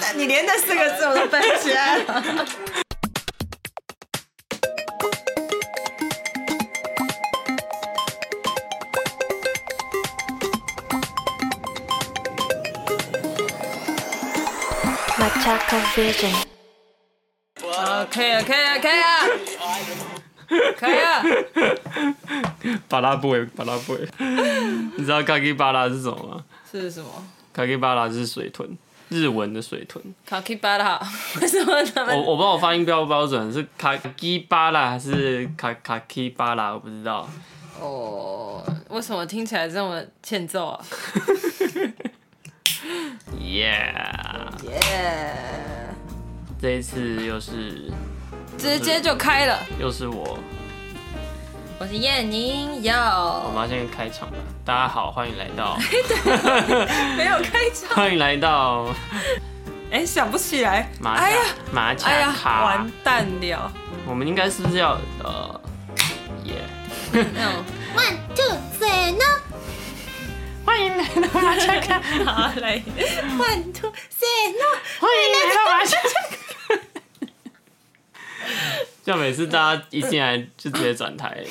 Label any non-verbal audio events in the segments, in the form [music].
那 [laughs] 你连那四个字我都背起来了。Machaca Vision. 啊，可以了，可以了，可以了，可以了。巴拉布巴拉布，[laughs] 你知道卡基巴拉是什么吗？是什么？卡基巴拉是水豚，日文的水豚。卡基巴拉？[laughs] 为什么他我们？我不知道我发音标不标准，是卡基巴拉还是卡卡基巴拉？我不知道。哦，为什么听起来这么欠揍啊？[laughs] Yeah，耶！这一次又是直接就开了。又是我，我是燕宁我哟，们要先开场了。大家好，欢迎来到，[laughs] 没有开场。[laughs] 欢迎来到哎，想不起来。马哎呀，马卡哎呀，卡。完蛋了。我们应该是不是要呃，耶、那种 One, two, three, no. 欢迎来到马卡卡，好 [laughs] 来，one two three no。欢迎来到马卡卡。[laughs] 这样每次大家一进来就直接转台，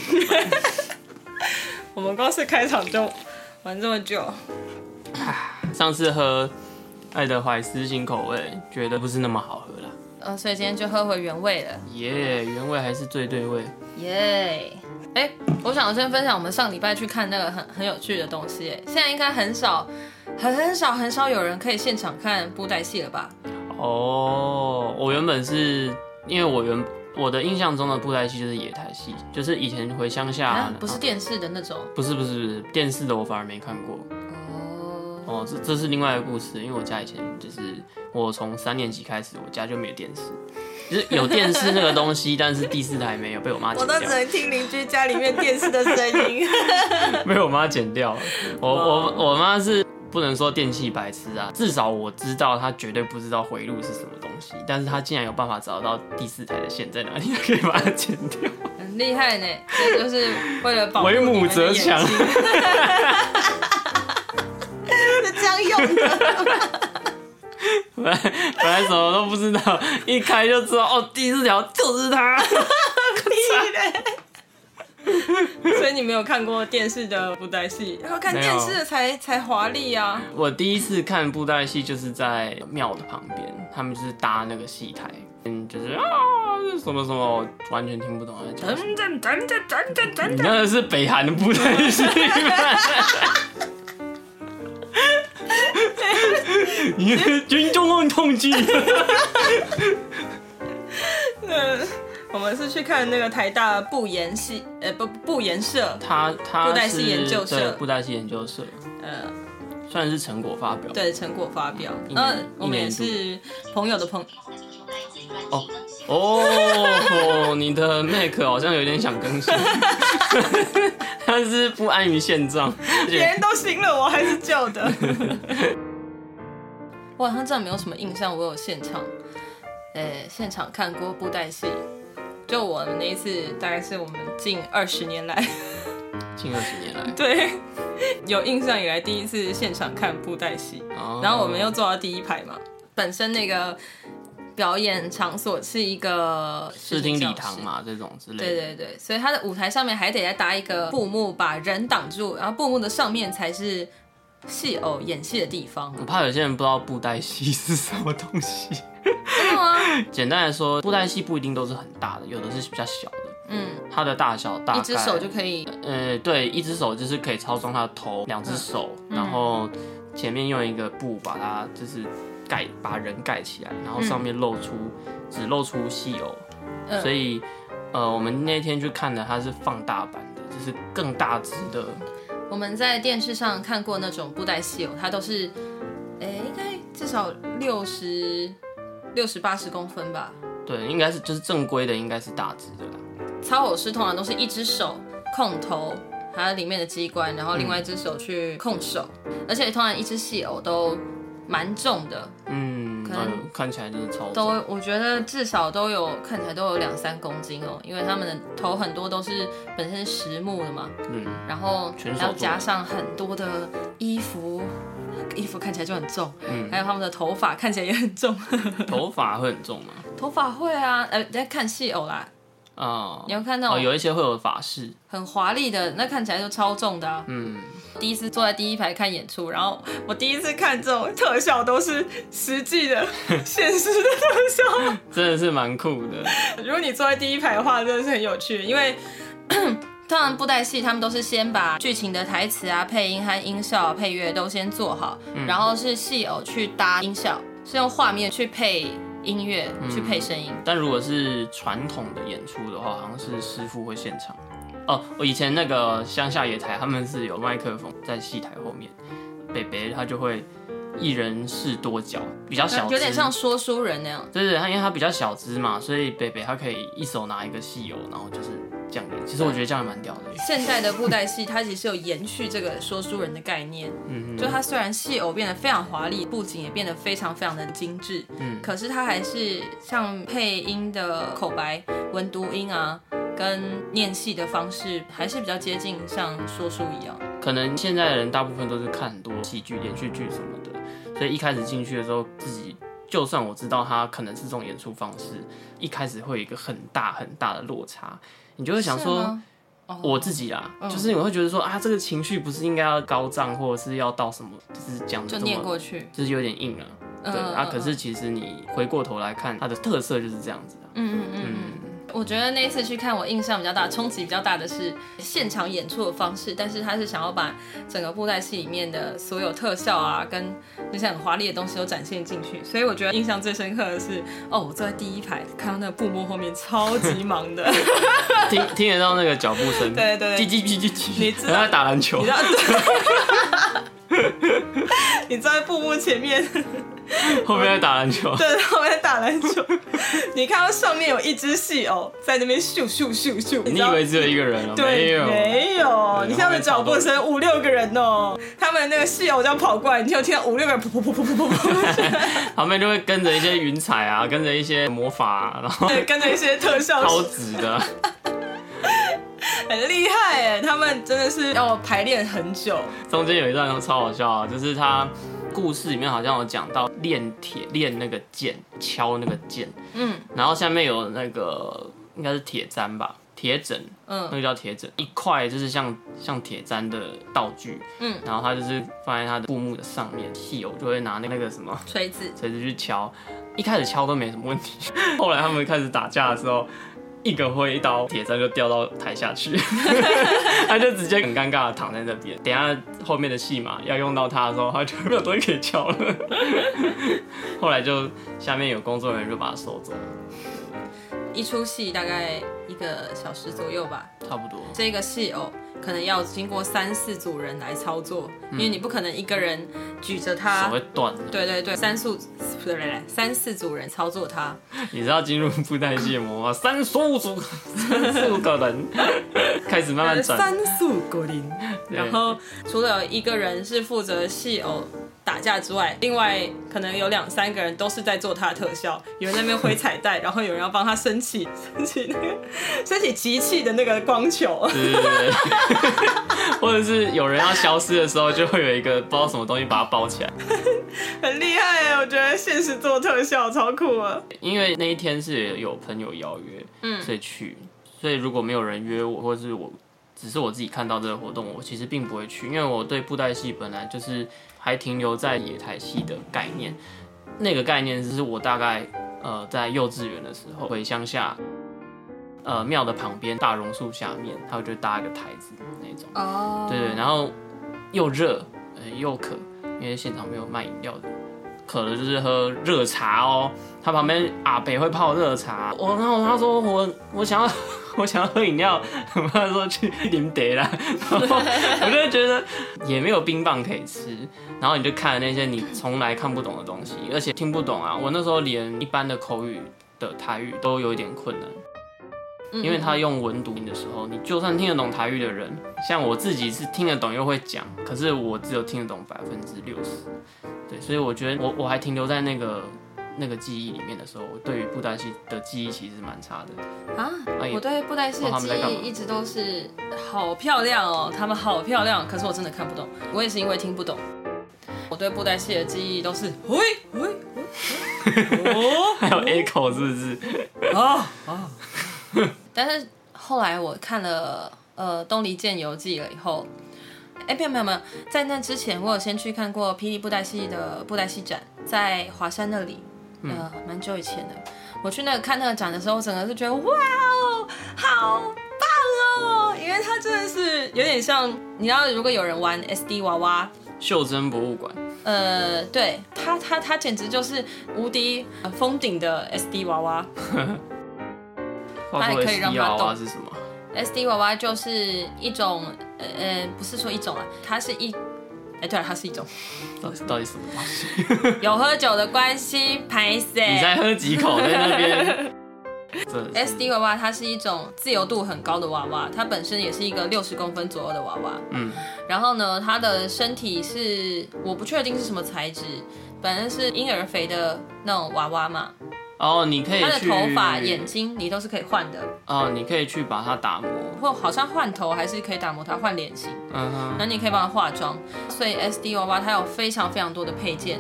我们光是开场就玩这么久，上次喝爱德怀斯新口味，觉得不是那么好喝了。呃，所以今天就喝回原味了，耶、原味还是最对味。耶！哎，我想先分享我们上礼拜去看那个很很有趣的东西，哎，现在应该很少、很少、很少有人可以现场看布袋戏了吧？哦，我原本是因为我原我的印象中的布袋戏就是野台戏，就是以前回乡下，啊，不是电视的那种。不是不是不是电视的，我反而没看过。哦，哦，这这是另外一个故事，因为我家以前就是我从三年级开始，我家就没有电视，就是有电视那个东西，[laughs] 但是第四台没有，被我妈剪掉，能听邻居家里面电视的声音。[laughs] 被我妈剪掉了。我我我妈是不能说电器白痴啊，至少我知道他绝对不知道回路是什么东西，但是他竟然有办法找到第四台的线在哪里，可以把它剪掉。很厉害呢，这就是为了保护为母则强是这样用的。[laughs] 本来本来什么都不知道，一开就知道哦，第四条就是它。[laughs] [laughs] 所以你没有看过电视的布袋戏，要看电视的才才华丽啊！我第一次看布袋戏就是在庙的旁边，他们就是搭那个戏台，嗯，就是啊什么什么，我完全听不懂他在讲什么。等等等等等等你那个是北韩的布袋戏吗？[laughs] 你军中共统计。等，[laughs] 我们是去看那个台大布研系，呃不布研社，他他布袋戏研究社。布袋戏研究社，呃。算是成果发表。对成果发表，一年呃我们也是朋友的朋，哦哦，[laughs] 你的 Mac 好像有点想更新，[laughs] 他是不安于现状，别人都新了，我还是旧的。我好像真的没有什么印象，我有现场，呃现场看过布袋戏。就我们那一次，大概是我们近二十年来，[laughs] 近二十年来，[laughs] 对，有印象以来第一次现场看布袋戏。哦然后我们又坐到第一排嘛，本身那个表演场所是一个视听礼堂。嘛，这种之类的。对对对，所以它的舞台上面还得再搭一个布幕，把人挡住，然后布幕的上面才是戏偶演戏的地方。我怕有些人不知道布袋戏是什么东西。真的吗？[laughs] 简单来说，布袋戏不一定都是很大的，有的是比较小的。嗯，它的大小大概一只手就可以，呃，对，一只手就是可以操纵它的头，两只手，嗯。然后前面用一个布把它就是盖，把人盖起来，然后上面露出、只露出戏偶，嗯。所以呃，我们那天去看的它是放大版的，就是更大只的，我们在电视上看过那种布袋戏偶，它都是，哎，应该至少六十六十八十公分吧。对，应该是就是正规的，应该是大只的啦。操偶师通常都是一只手控头，还有里面的机关，然后另外一只手去控手，而且通常一只戏偶都蛮重的，嗯，可能看起来就是超都，我觉得至少都有看起来都有两三公斤哦，因为他们的头很多都是本身是实木的嘛，嗯，然后要加上很多的衣服，衣服看起来就很重，嗯还有他们的头发看起来也很重，[laughs] 头发会很重吗？头发会啊，呃，在看戏偶啦，哦、你要看到哦，有一些会有法式，很华丽的，那看起来就超重的、啊。嗯，第一次坐在第一排看演出，然后我第一次看这种特效都是实际的、[laughs] 现实的特效。真的是蛮酷的。如果你坐在第一排的话，真的是很有趣，因为。通常布袋戏他们都是先把剧情的台词啊、配音和音效、配乐都先做好，然后是戏偶去搭音效，是用画面去配音乐、去配声音。但如果是传统的演出的话，好像是师傅会现场。哦，我以前那个乡下野台，他们是有麦克风在戏台后面，北北他就会一人是多角，比较小，有点像说书人那样。对对，他因为他比较小只嘛，所以北北他可以一手拿一个戏友，然后就是这样演。其实我觉得这样也蛮屌的。现代的布袋戏，它其实有延续这个说书人的概念，嗯就它虽然戏偶变得非常华丽，布景也变得非常非常的精致，嗯可是它还是像配音的口白、文读音啊，跟念戏的方式，还是比较接近像说书一样。可能现在的人大部分都是看很多戏剧、连续剧什么的，所以一开始进去的时候，自己就算我知道他可能是这种演出方式，一开始会有一个很大很大的落差，你就会想说我自己啦，嗯就是你会觉得说啊，这个情绪不是应该要高涨，或者是要到什么，就是讲的就念过去，就是有点硬了。嗯对啊，嗯可是其实你回过头来看，它的特色就是这样子的。嗯嗯嗯嗯。我觉得那一次去看，我印象比较大、冲击比较大的是现场演出的方式，但是他是想要把整个布袋戏里面的所有特效啊，跟那些很华丽的东西都展现进去。所以我觉得印象最深刻的是，哦，我坐在第一排，看到那个布幕后面超级忙的，听听得到那个脚步声，对对对叽叽叽叽叽，你知道然后在打篮球你知，道？你坐在瀑布幕前面，[laughs] 后面在打篮球，[laughs] 对，后面在打篮球，[laughs] 你看到上面有一只戏偶在那边咻咻咻咻，你以为只有一个人哦？没对，有，没有，你看他们脚步声五六个人哦，他们那个戏偶这样跑过来，你就听到五六个人噗噗噗噗噗噗噗，旁边就会跟着一些云彩啊，跟着一些魔法、啊，然后对，跟着一些特效，超直的，很厉害哎，他们真的是要排练很久，中间有一段超好笑啊，就是他故事里面好像有讲到练铁练那个剑，敲那个剑，嗯。然后下面有那个应该是铁砧吧，铁枕，嗯。那嗯个叫铁枕，一块就是像像铁砧的道具，嗯，然后他就是放在他的布幕的上面，戏友就会拿那个什么锤子，锤子去敲，一开始敲都没什么问题，[laughs] 后来他们开始打架的时候。一个挥刀，铁砧就掉到台下去，[laughs] 他就直接很尴尬的躺在那边。等下后面的戏嘛要用到他的时候，他就没有东西可以敲了。后来就下面有工作人员就把他收走了，一出戏大概一个小时左右吧，差不多。这个戏偶可能要经过三四组人来操作，因为你不可能一个人举着它手会。断的。对对对，三四对对对，三四组人操作它，[laughs] 你知道进入布袋戏的魔法，三十五组，[laughs] 三十五个人 [laughs] 开始慢慢转。三速果林。对然后除了一个人是负责戏偶打架之外，另外可能有两三个人都是在做他的特效，有人在那边挥彩带，然后有人要帮他升起 [laughs] 升起那个升起集气的那个光球。对对对对，[laughs] 或者是有人要消失的时候，就会有一个不知道什么东西把它包起来。[laughs] 很厉害哎！我觉得现实做特效超酷啊。因为那一天是有朋友邀约，嗯所以去。所以如果没有人约我，或者是我只是我自己看到这个活动，我其实并不会去，因为我对布袋戏本来就是还停留在野台戏的概念。那个概念是我大概呃在幼稚园的时候回乡下，呃庙的旁边大榕树下面，他就搭一个台子那种。哦对对，然后又热，呃又渴，因为现场没有卖饮料的，渴了就是喝热茶哦。他旁边阿北会泡热茶，我然后他说我我想要 [laughs] 我想要喝饮料，他说去林得啦，然 [laughs] 后我就觉得也没有冰棒可以吃，然后你就看了那些你从来看不懂的东西，而且听不懂啊。我那时候连一般的口语的台语都有一点困难。因为他用文读音的时候，你就算听得懂台语的人，像我自己是听得懂又会讲，可是我只有听得懂百分之六十。对，所以我觉得我我还停留在那个那个记忆里面的时候，我对于布袋戏的记忆其实蛮差的。啊哎，我对布袋戏的记忆一直都是好漂亮哦，他们好漂亮，可是我真的看不懂，我也是因为听不懂。我对布袋戏的记忆都是喂喂哦 [laughs] 还有 echo 是不是？啊啊！[laughs] 但是后来我看了呃《东离剑游记》了以后，哎，没有没有没有，在那之前我有先去看过霹雳布袋戏的布袋戏展，在华山那里，呃，蛮久以前的。我去那个看那个展的时候，我整个是觉得哇哦，好棒哦，因为它真的是有点像，你知道，如果有人玩 SD 娃娃。袖珍博物馆，呃，对它，它，它简直就是无敌呃封顶的 SD 娃娃。[laughs] 话说也可以让它动是什么？SD 娃娃就是一种，呃呃，不是说一种啊，它是一，哎，对了，它是一种到底到底什么东西？[laughs] [laughs] 有喝酒的关系，拍你谁再喝几口在那边？？[laughs] SD 娃娃它是一种自由度很高的娃娃，它本身也是一个六十公分左右的娃娃。嗯，然后呢，它的身体是我不确定是什么材质，反正是婴儿肥的那种娃娃嘛。哦，你可以他的去头发、眼睛你都是可以换的，哦，你可以去把它打磨，或好像换头还是可以打磨它换脸型。嗯哼，那你可以帮它化妆，所以 SD 娃娃它有非常非常多的配件，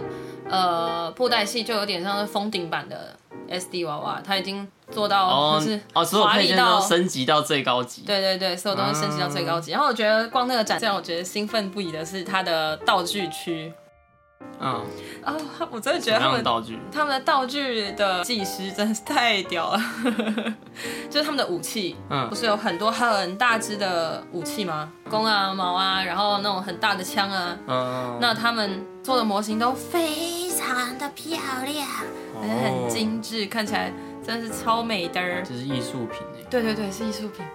呃，布袋戏就有点像是封顶版的 SD 娃娃，它已经做到哦就是哦，所有华丽配件都，升级到最高级，对对对，所有东西升级到最高级。然后我觉得逛那个展，让我觉得兴奋不已的是它的道具区嗯，啊、我真的觉得他们道具？他们的道具的技师真的是太屌了，[laughs] 就是他们的武器，嗯不是有很多很大只的武器吗？弓啊、矛啊，然后那种很大的枪啊，嗯，那他们做的模型都非常的漂亮。而且很精致，看起来真的是超美的儿。这是艺术品哎，对对对，是艺术品。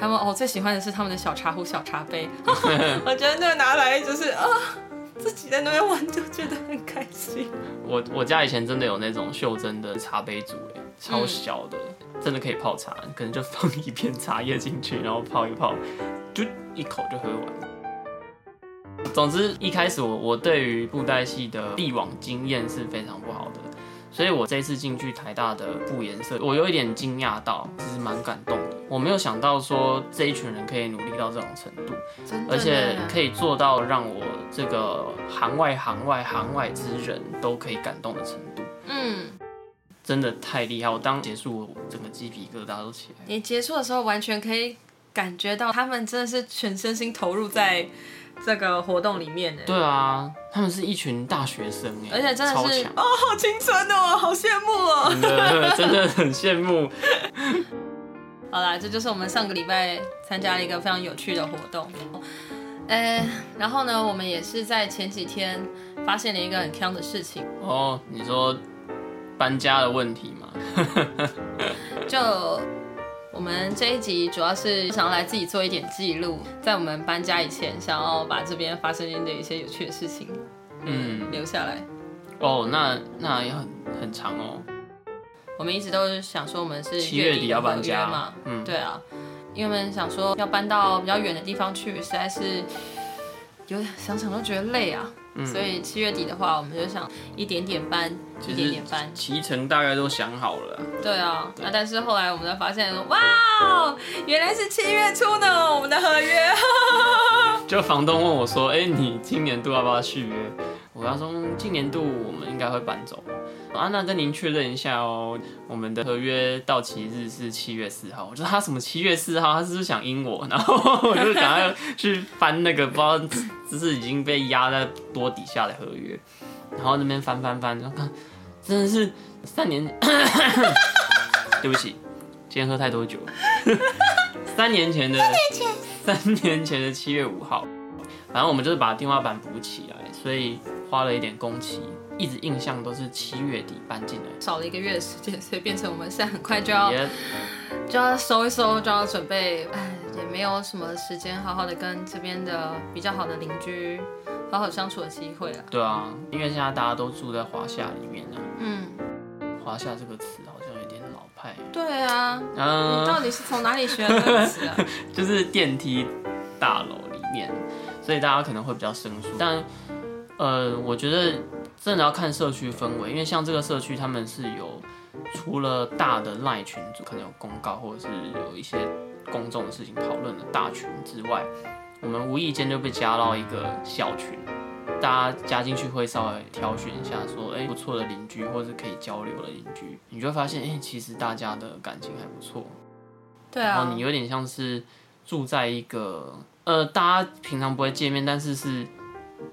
他们我最喜欢的是他们的小茶壶、小茶杯，[laughs] [laughs] 我觉得那个拿来就是啊，自己在那边玩就觉得很开心。我我家以前真的有那种袖珍的茶杯组哎，超小的，真的可以泡茶，可能就放一片茶叶进去，然后泡一泡，就一口就喝完。总之，一开始我我对于布袋戏的帝王经验是非常不好的，所以我这一次进去台大的布颜色，我有一点惊讶到，其实蛮感动的。我没有想到说这一群人可以努力到这种程度，而且可以做到让我这个行外行外行外之人都可以感动的程度，嗯，真的太厉害！我当结束，我整个鸡皮疙瘩都起来。你结束的时候完全可以感觉到他们真的是全身心投入在这个活动里面呢。对啊，他们是一群大学生哎，而且真的是哦，好青春哦，好羡慕哦。真的真的很羡慕。[laughs] 好啦，这就是我们上个礼拜参加了一个非常有趣的活动。呃，然后呢，我们也是在前几天发现了一个很坑的事情，哦，你说搬家的问题吗？[laughs] 就我们这一集主要是想要来自己做一点记录，在我们搬家以前，想要把这边发生的一些有趣的事情，嗯，留下来。哦，那那也很很长哦。我们一直都是想说，我们是七月底要搬家嘛，嗯对啊，因为我们想说要搬到比较远的地方去，实在是有点想想都觉得累啊。嗯所以七月底的话，我们就想一点点搬，一点点搬。骑程大概都想好了啊。对啊，那但是后来我们才发现，哇，原来是七月初呢，我们的合约。[laughs] 就房东问我说：“哎、你今年度要不要续约？”我跟他说：“嗯今年度我们应该会搬走啊，那跟您确认一下哦，我们的合约到期日是七月四号。”我说：“他什么七月四号？他是不是想阴我？”然后 [laughs] 我就赶快去翻那个不知道只是已经被压在多底下的合约，然后那边翻翻翻，然后看真的是三年，[coughs] 对不起，今天喝太多酒了。[laughs] 三年前的三年前的七月五号，反正我们就是把天花板补起来，所以花了一点工期，一直印象都是七月底搬进来。少了一个月的时间，所以变成我们现在很快就要就要收一收，就要准备，哎，也没有什么时间好好的跟这边的比较好的邻居好好相处的机会了。对啊，因为现在大家都住在华夏里面啊，嗯，华夏这个词好像有点老派。对啊，嗯、你到底是从哪里学的这个词啊？[laughs] 就是电梯大楼里面，所以大家可能会比较生疏。但呃，我觉得真的要看社区氛围，因为像这个社区他们是有除了大的赖群组，可能有公告或者是有一些公众的事情讨论的大群之外，我们无意间就被加到一个小群。大家加进去会稍微挑选一下，说，哎、不错的邻居，或者是可以交流的邻居，你就会发现，哎、其实大家的感情还不错。对啊然后你，有点像是住在一个呃，大家平常不会见面，但是是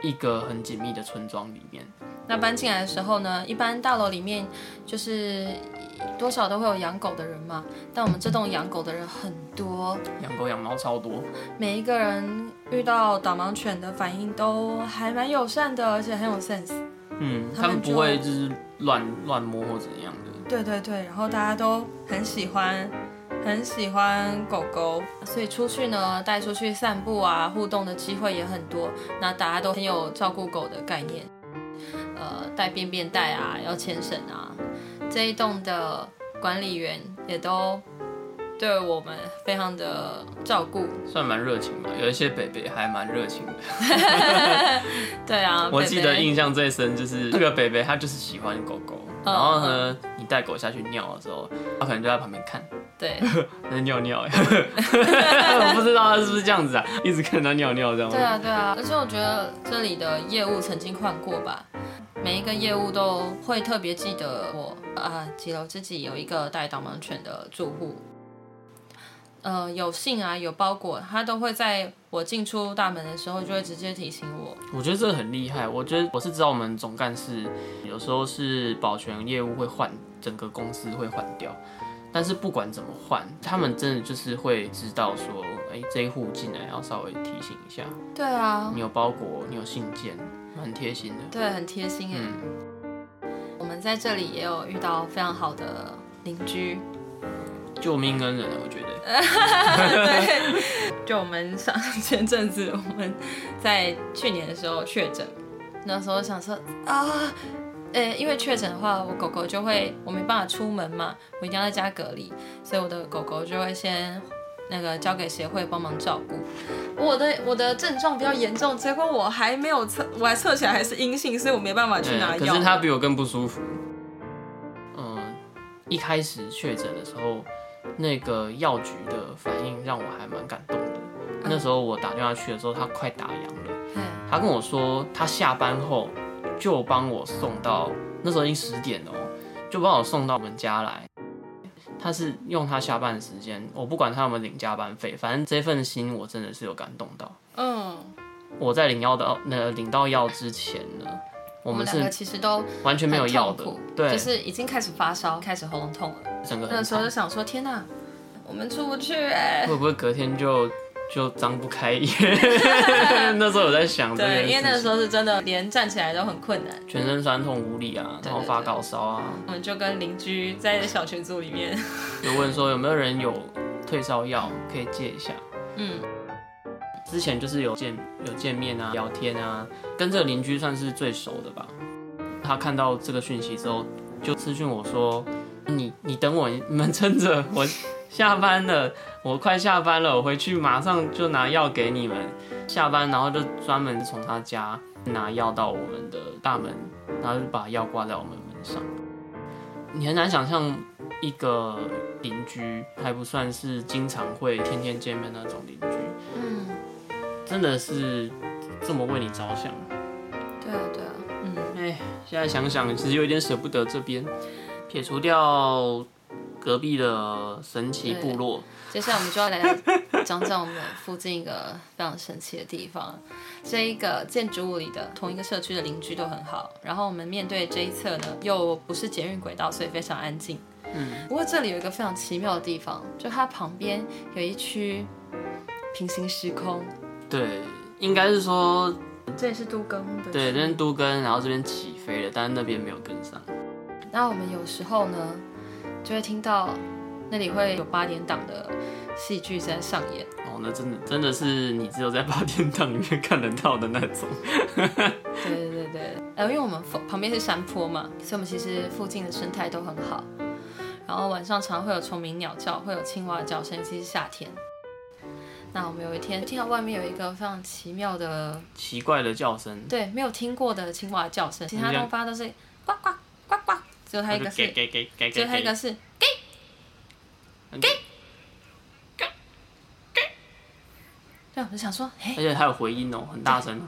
一个很紧密的村庄里面。那搬进来的时候呢，一般大楼里面就是多少都会有养狗的人嘛，但我们这栋养狗的人很多，养狗养猫超多，每一个人遇到导盲犬的反应都还蛮友善的，而且很有 sense。嗯，他们不会就是乱乱摸或怎样的。对对对，然后大家都很喜欢，很喜欢狗狗，所以出去呢，带出去散步啊，互动的机会也很多。那大家都很有照顾狗的概念，呃，带便便袋啊，要牵绳啊。这一栋的管理员也都对我们非常的照顾。算蛮热情吧，有一些北北还蛮热情的。[laughs] 对啊，我记得印象最深就是这个北北，他就是喜欢狗狗，嗯然后呢，你带狗下去尿的时候，他可能就在旁边看，对 [laughs] 在尿尿。[laughs] 我不知道他是不是这样子啊，一直看他尿尿这样。对啊，对啊，而且我觉得这里的业务曾经换过吧，每一个业务都会特别记得我啊，几楼自己有一个带导盲犬的住户，呃，有信啊，有包裹，他都会在我进出大门的时候就会直接提醒我。我觉得这个很厉害。我觉得我是知道我们总干事有时候是保全业务会换，整个公司会换掉。但是不管怎么换，他们真的就是会知道说，哎、这一户进来要稍微提醒一下，对啊你，有包裹，你有信件，蛮贴心的。对，很贴心哎。我们在这里也有遇到非常好的邻居，救命恩人，我觉得。对 [laughs] 就我们上前阵子我们在去年的时候确诊，那时候想说啊，呃，因为确诊的话，我狗狗就会我没办法出门嘛，我一定要在家隔离，所以我的狗狗就会先那个交给协会帮忙照顾。我的我的症状比较严重，结果我还没有测，我还测起来还是阴性，所以我没办法去拿药。可是他比我更不舒服。嗯，一开始确诊的时候，那个药局的反应让我还蛮感动的。那时候我打电话去的时候，他快打烊了。嗯他跟我说，他下班后就帮我送到，那时候已经十点了哦，就帮我送到我们家来。他是用他下班的时间，我不管他有没有领加班费，反正这份心我真的是有感动到。嗯，我在领药的那领到药之前呢，我们两个其实都完全没有药的对，就是已经开始发烧，开始喉咙痛了。整个很那时候就想说，天哪，我们出不去哎、会不会隔天就就张不开眼？[laughs] 那时候有在想这对，因为那个时候是真的连站起来都很困难。全身酸痛无力啊，然后发高烧啊，我们就跟邻居在小群组里面，[laughs] 就问说有没有人有退烧药可以借一下。嗯，之前就是有见有见面啊，聊天啊，跟这个邻居算是最熟的吧。他看到这个讯息之后，就私讯我说：“你你等我，你们撑着，我下班了，我快下班了，我回去马上就拿药给你们。”下班然后就专门从他家拿药到我们的大门，然后就把药挂在我们门上。你很难想象一个邻居还不算是经常会天天见面那种邻居，嗯，真的是这么为你着想。对啊，对啊，嗯，哎，现在想想，其实有点舍不得这边，撇除掉隔壁的神奇部落，接下来我们就要来讲讲我们附近一个非常神奇的地方。[laughs] 这一个建筑物里的同一个社区的邻居都很好，然后我们面对这一侧呢，又不是捷运轨道，所以非常安静。嗯，不过这里有一个非常奇妙的地方，就它旁边有一区平行时空，对，应该是说，这也是都更的对，区这边都跟，然后这边起飞了，但是那边没有跟上。那我们有时候呢，就会听到那里会有八点档的戏剧在上演。哦，那真的真的是你只有在八点档里面看得到的那种。对对对对，呃，因为我们旁边是山坡嘛，所以我们其实附近的生态都很好。然后晚上常会有虫鸣鸟叫，会有青蛙的叫声，尤其是夏天。那我们有一天听到外面有一个非常奇妙的，奇怪的叫声，对，没有听过的青蛙的叫声，其他你这样东方都是呱呱呱呱，只有他一个给是，给给给只有他一个是给给给给，对，我就想说，哎而，且还有回音哦，很大声。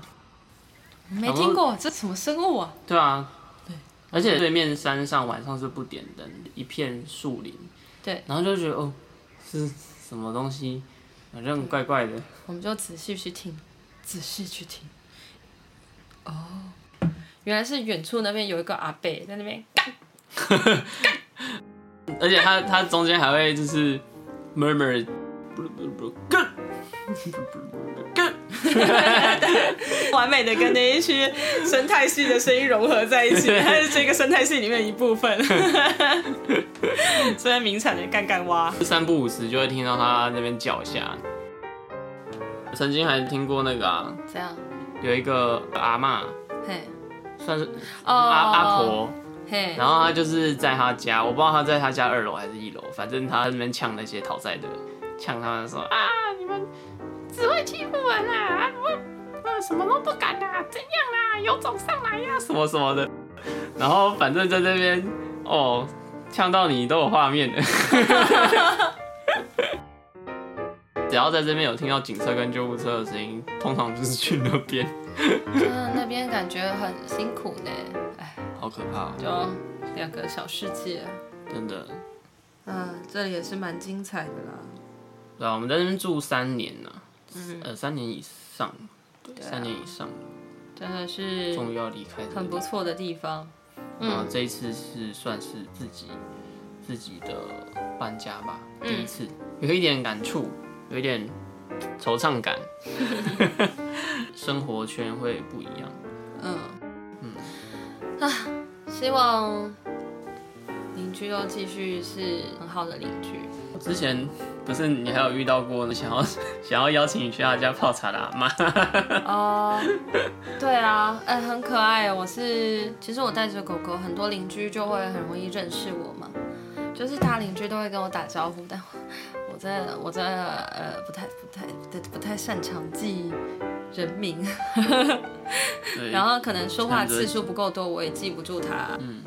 没听过，这什么生物啊？对啊，对。而且对面山上晚上是不点灯，一片树林，对，然后就觉得哦，是什么东西，反正怪怪的。我们就仔细去听，仔细去听。哦，原来是远处那边有一个阿伯在那边干，[laughs] 而且他他中间还会就是 murmur，不不不更更，完美的跟那一区生态系的声音融合在一起，[laughs] 它是这个生态系里面的一部分。[laughs] 虽然名产的干干蛙，三不五时就会听到它那边叫一下。曾经还听过那个啊，这样，有一个阿嬷，嘿，算是哦，阿阿，婆，嘿，然后他就是在他家，我不知道他在他家二楼还是一楼，反正他在那边呛那些讨债的，呛他们说啊，你们只会欺负人啊，我呃什么都不敢啊，怎样啊，有种上来呀、什么什么的。然后反正在这边哦，呛到你都有画面的。[laughs] 只要在这边有听到警车跟救护车的声音，通常就是去那边，嗯，那边感觉很辛苦呢，哎，好可怕、哦，就两个小世界，真的。嗯，这里也是蛮精彩的啦，对啊，我们在那边住三年呢、嗯，呃，三年以上，对，啊。三年以上，真的是终于要离开。很不错的地方，嗯，这一次是算是自己自己的搬家吧，嗯。第一次。有一点感触，有一点惆怅感，[laughs] 生活圈会不一样。嗯。嗯，啊，希望邻居都继续是很好的邻居。之前不是你还有遇到过想要 [laughs] 想要邀请你去他家泡茶的阿妈？[laughs] 哦，对啊，哎、很可爱。我是，其实我带着狗狗，很多邻居就会很容易认识我嘛。就是大邻居都会跟我打招呼，但我真的我真的呃不太不太不不太擅长记人名，然后可能说话次数不够多，我也记不住它。嗯，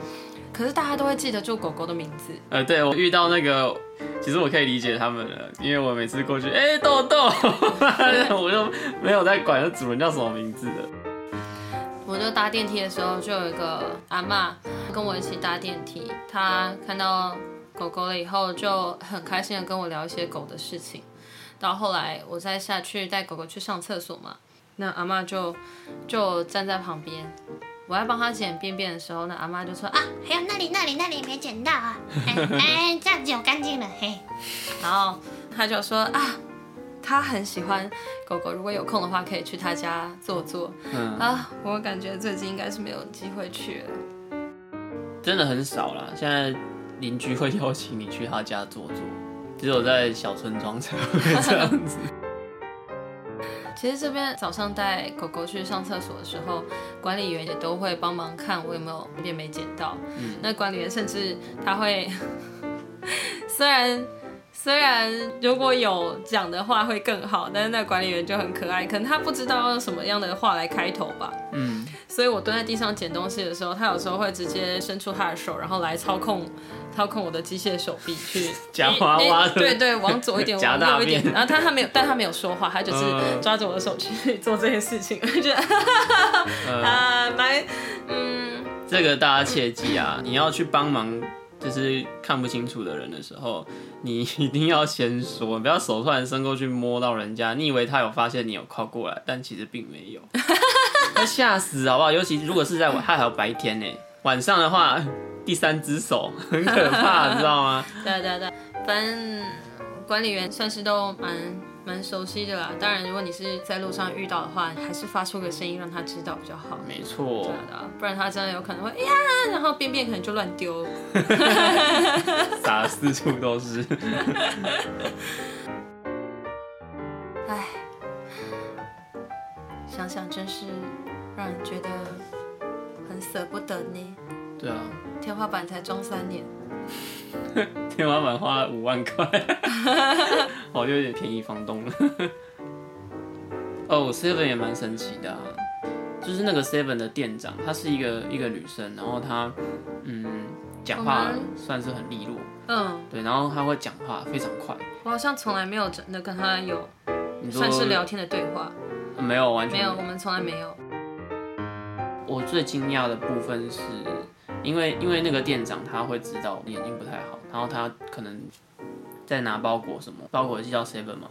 可是大家都会记得住狗狗的名字。呃，对我遇到那个，其实我可以理解他们了，因为我每次过去，哎、豆豆，[laughs] 我就没有在管那主人叫什么名字的。我就搭电梯的时候，就有一个阿妈跟我一起搭电梯，她看到狗狗了以后，就很开心的跟我聊一些狗的事情。到后来我再下去带狗狗去上厕所嘛，那阿妈就就站在旁边，我在帮她捡便便的时候，那阿妈就说啊，还有那里那里那里没捡到啊！哎 [laughs] 哎，这样子有干净了，嘿。然后她就说啊，她很喜欢狗狗，如果有空的话可以去她家坐坐。嗯，啊，我感觉最近应该是没有机会去了。真的很少啦。现在邻居会邀请你去他家坐坐，只有在小村庄才会这样子。[laughs] 其实这边早上带狗狗去上厕所的时候，管理员也都会帮忙看我有没有便没捡到。嗯那管理员甚至他会，虽然虽然如果有讲的话会更好，但是那管理员就很可爱，可能他不知道用什么样的话来开头吧。嗯，所以我蹲在地上捡东西的时候，他有时候会直接伸出他的手，然后来操控操控我的机械手臂去 [laughs] 夹娃娃对对，往左一点，[laughs] 往右一点。然后他他没有，但他没有说话，他就是嗯抓着我的手去做这些事情，[laughs] 我就觉得呃，啊蛮嗯这个大家切记啊，你要去帮忙。就是看不清楚的人的时候，你一定要先说，不要手突然伸过去摸到人家，你以为他有发现你有靠过来，但其实并没有，会吓死好不好？尤其如果是在晚，他还有白天呢，晚上的话，第三只手很可怕，你 [laughs] 知道吗？对对对，反正管理员算是都蛮蛮熟悉的啦。当然，如果你是在路上遇到的话，还是发出个声音让他知道比较好。没错对，的，不然他真的有可能会哎呀，然后便便可能就乱丢了。[laughs] 撒四处都是。唉，想想真是让人觉得很舍不得呢。对啊，天花板才装三年，[laughs] 天花板花了五万块，[laughs] 好我就有点便宜房东了。哦，Seven 也蛮神奇的、啊，就是那个 Seven 的店长，她是一个一个女生，然后她嗯讲话算是很利落，嗯，对，然后她会讲话非常快。我好像从来没有真的跟她有算是聊天的对话，没有完全没有，我们从来没有。我最惊讶的部分是，因为因为那个店长他会知道你眼睛不太好，然后他可能在拿包裹什么，包裹寄到 seven 嘛，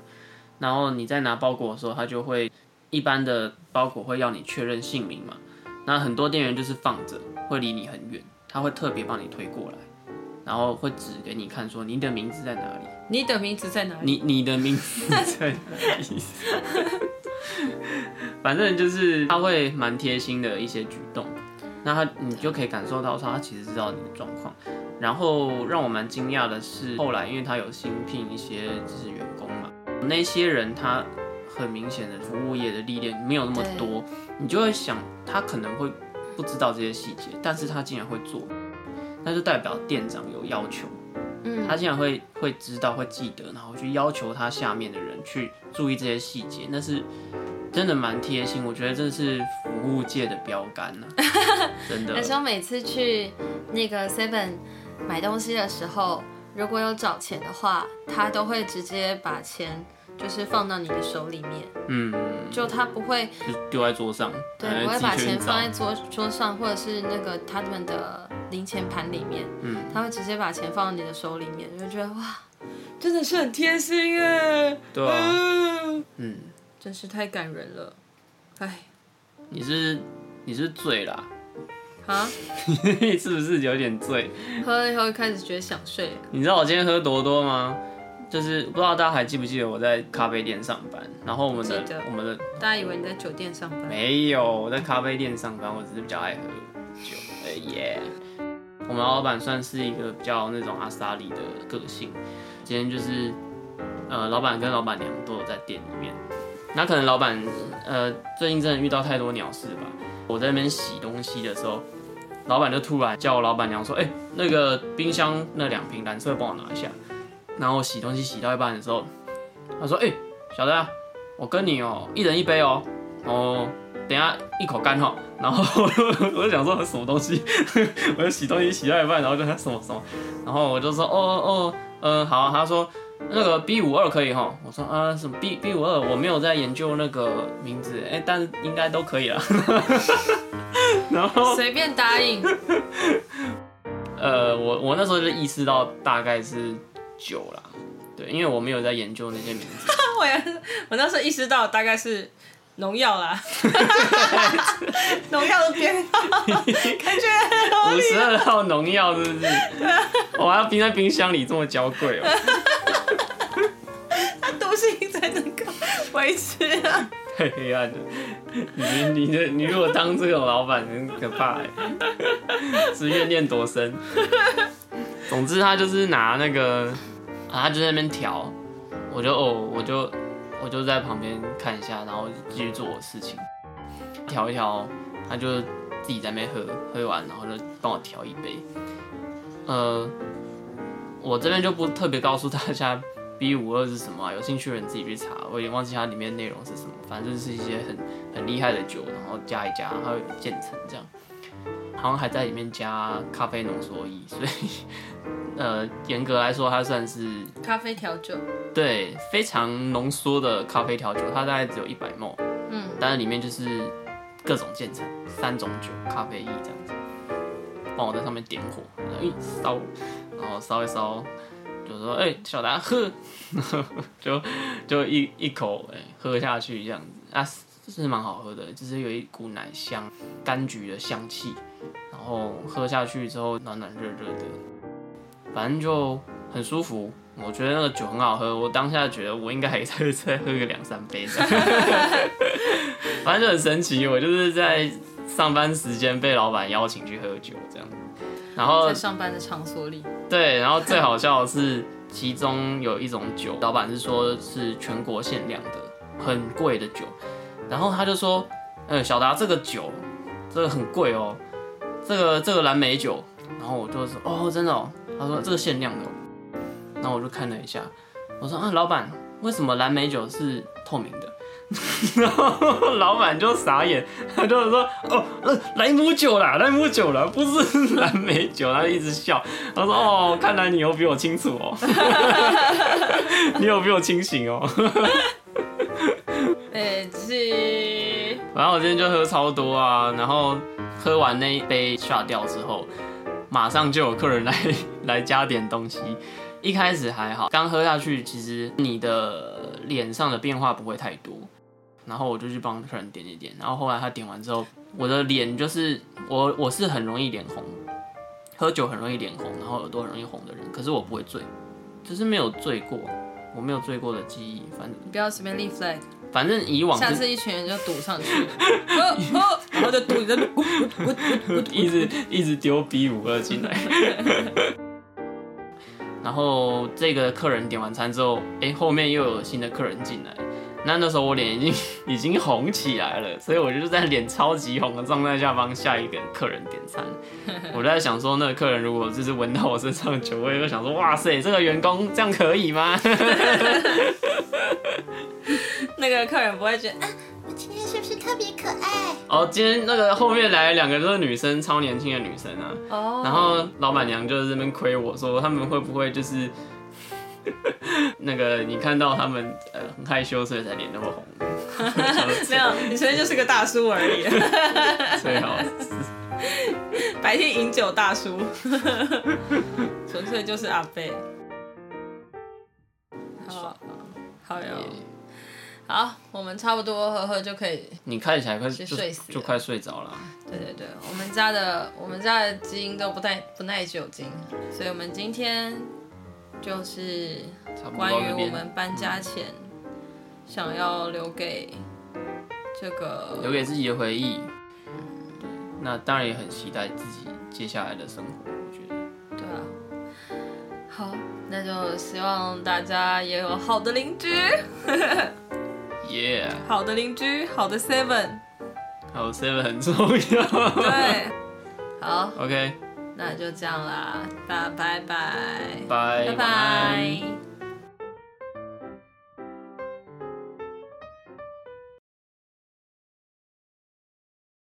然后你在拿包裹的时候，他就会一般的包裹会要你确认姓名嘛，那很多店员就是放着，会离你很远，他会特别帮你推过来，然后会指给你看说你的名字在哪里。你的名字在哪里？你你的名字在哪里？反正就是他会蛮贴心的一些举动，那他你就可以感受到说他其实知道你的状况。然后让我蛮惊讶的是，后来因为他有新聘一些就是员工嘛，那些人他很明显的服务业的历练没有那么多，你就会想他可能会不知道这些细节，但是他竟然会做，那就代表店长有要求。嗯，他竟然会会知道会记得，然后去要求他下面的人去注意这些细节，那是真的蛮贴心。我觉得这是服务界的标杆呢、[laughs] 真的。而。且我每次去那个 Seven 买东西的时候，如果有找钱的话，他都会直接把钱就是放到你的手里面，嗯，就他不会就丢在桌上，对，哎不会把钱放在桌桌上，或者是那个他们的零钱盘里面，嗯，他会直接把钱放到你的手里面，就觉得哇，真的是很贴心哎，对嗯，真是太感人了，哎，你是你是醉啦，啊，你 [laughs] 是不是有点醉？[laughs] 喝了以后开始觉得想睡了，你知道我今天喝多多吗？就是不知道大家还记不记得我在咖啡店上班，然后我们的我们的大家以为你在酒店上班，没有，我在咖啡店上班，我只是比较爱喝酒而已耶。我们老板算是一个比较那种阿萨里的个性，今天就是呃，老板跟老板娘都有在店里面。那可能老板呃最近真的遇到太多鸟事吧。我在那边洗东西的时候，老板就突然叫我老板娘说：“哎、那个冰箱那两瓶蓝色帮我拿一下。”然后我洗东西洗到一半的时候，他说：“哎、小的、我跟你哦、一人一杯哦、哦，等下一口干哈。”然后 [laughs] 我就想说什么东西，我就洗东西洗到一半，然后就他什么什么，然后我就说：“哦哦，呃，好、”他说。那个 B 五二可以哈，我说啊什么？B B 五二，我没有在研究那个名字，哎、但应该都可以了。[laughs] 然后 [laughs] 随便答应，[laughs] 呃，我我那时候就意识到大概是九啦，对，因为我没有在研究那些名字。我也是，我那时候意识到大概是农药啦，农药的编号，感觉五十二号农药是不是？我还要冰在冰箱里，这么娇贵哦、它毒性才能够维持啊。太黑暗了。你你的你如果当这种老板很可怕哎，是怨念多深。总之他就是拿那个，啊，他就在那边调，我就哦，我就我就在旁边看一下，然后继续做我事情，调一调，他就自己在那边喝，喝完然后就帮我调一杯。呃，我这边就不特别告诉大家 B 五二是什么、啊，有兴趣的人自己去查，我已经忘记它里面内容是什么，反正就是一些很很厉害的酒，然后加一加，它会渐层这样，好像还在里面加咖啡浓缩液，所以呃，严格来说，它算是咖啡调酒，对非常浓缩的咖啡调酒，它大概只有一百 ml，嗯，但是里面就是各种渐层，三种酒，咖啡液这样子，帮我在上面点火，然后一烧，然后烧一烧，就说哎、小达喝，[laughs] 就就一一口哎、喝下去这样子啊，是蛮好喝的，就是有一股奶香、柑橘的香气，然后喝下去之后暖暖热热的，反正就很舒服。我觉得那个酒很好喝，我当下觉得我应该还再 [laughs] 再喝个两三杯这样，[laughs] 反正就很神奇。我就是在上班时间被老板邀请去喝酒这样子，然后在上班的场所里，对，然后最好笑的是，其中有一种酒，老板是说是全国限量的，很贵的酒。然后他就说，呃，小达这个酒，这个很贵哦，这个这个蓝莓酒。然后我就说，哦，真的哦。他说这个限量的、哦。然后我就看了一下，我说啊，老板，为什么蓝莓酒是透明的？[laughs] 然后老板就傻眼，他就说：“哦，呃，莱姆酒啦，莱姆酒啦，不是 [laughs] 蓝莓酒。”他就一直笑，他说：“哦，看来你有比我清楚哦，[laughs] 你有比我清醒哦。”哎，是然后我今天就喝超多啊，然后喝完那一杯下掉之后，马上就有客人来来加点东西。一开始还好，刚喝下去，其实你的脸上的变化不会太多。然后我就去帮客人点一点，然后后来他点完之后，我的脸就是我我是很容易脸红，喝酒很容易脸红，然后耳朵很容易红的人，可是我不会醉，只是没有醉过，我没有醉过的记忆，反正不要随便立 flag，反正以往是下次一群人就堵上去，[laughs] 然后就堵你在那咕咕咕咕咕一直一直丢 B 五二进来。然后这个客人点完餐之后，哎，后面又有新的客人进来，那那时候我脸已经 [laughs] 已经红起来了，所以我就在脸超级红的状态下帮下一个客人点餐。[laughs] 我在想说，那个客人如果就是闻到我身上的酒味，就想说，哇塞，这个员工这样可以吗？[laughs] 那个客人不会觉得，啊我今天是不是特别可爱？哦，今天那个后面来两个都是女生，超年轻的女生啊。哦，然后老板娘就在那边亏我说，他们会不会就是 [laughs] 那个你看到他们呃很害羞，所以才脸那么红？[laughs] 没有，你纯粹就是个大叔而已，最好 [laughs] 白天饮酒大叔，纯粹就是阿贝。好，好哟。好，我们差不多喝喝就可以。你看起来快就睡死了就快睡着了。对对对，我们家的我们家的基因都不耐不耐酒精，所以我们今天就是关于我们搬家前想要留给这个留个给自己的回忆。对，那当然也很期待自己接下来的生活。我觉得对啊。好，那就希望大家也有好的邻居，耶，[laughs] 好的邻居，好的 seven。好 seven 很重要。对，[laughs] 好，OK，那就这样啦，大家拜拜，拜拜。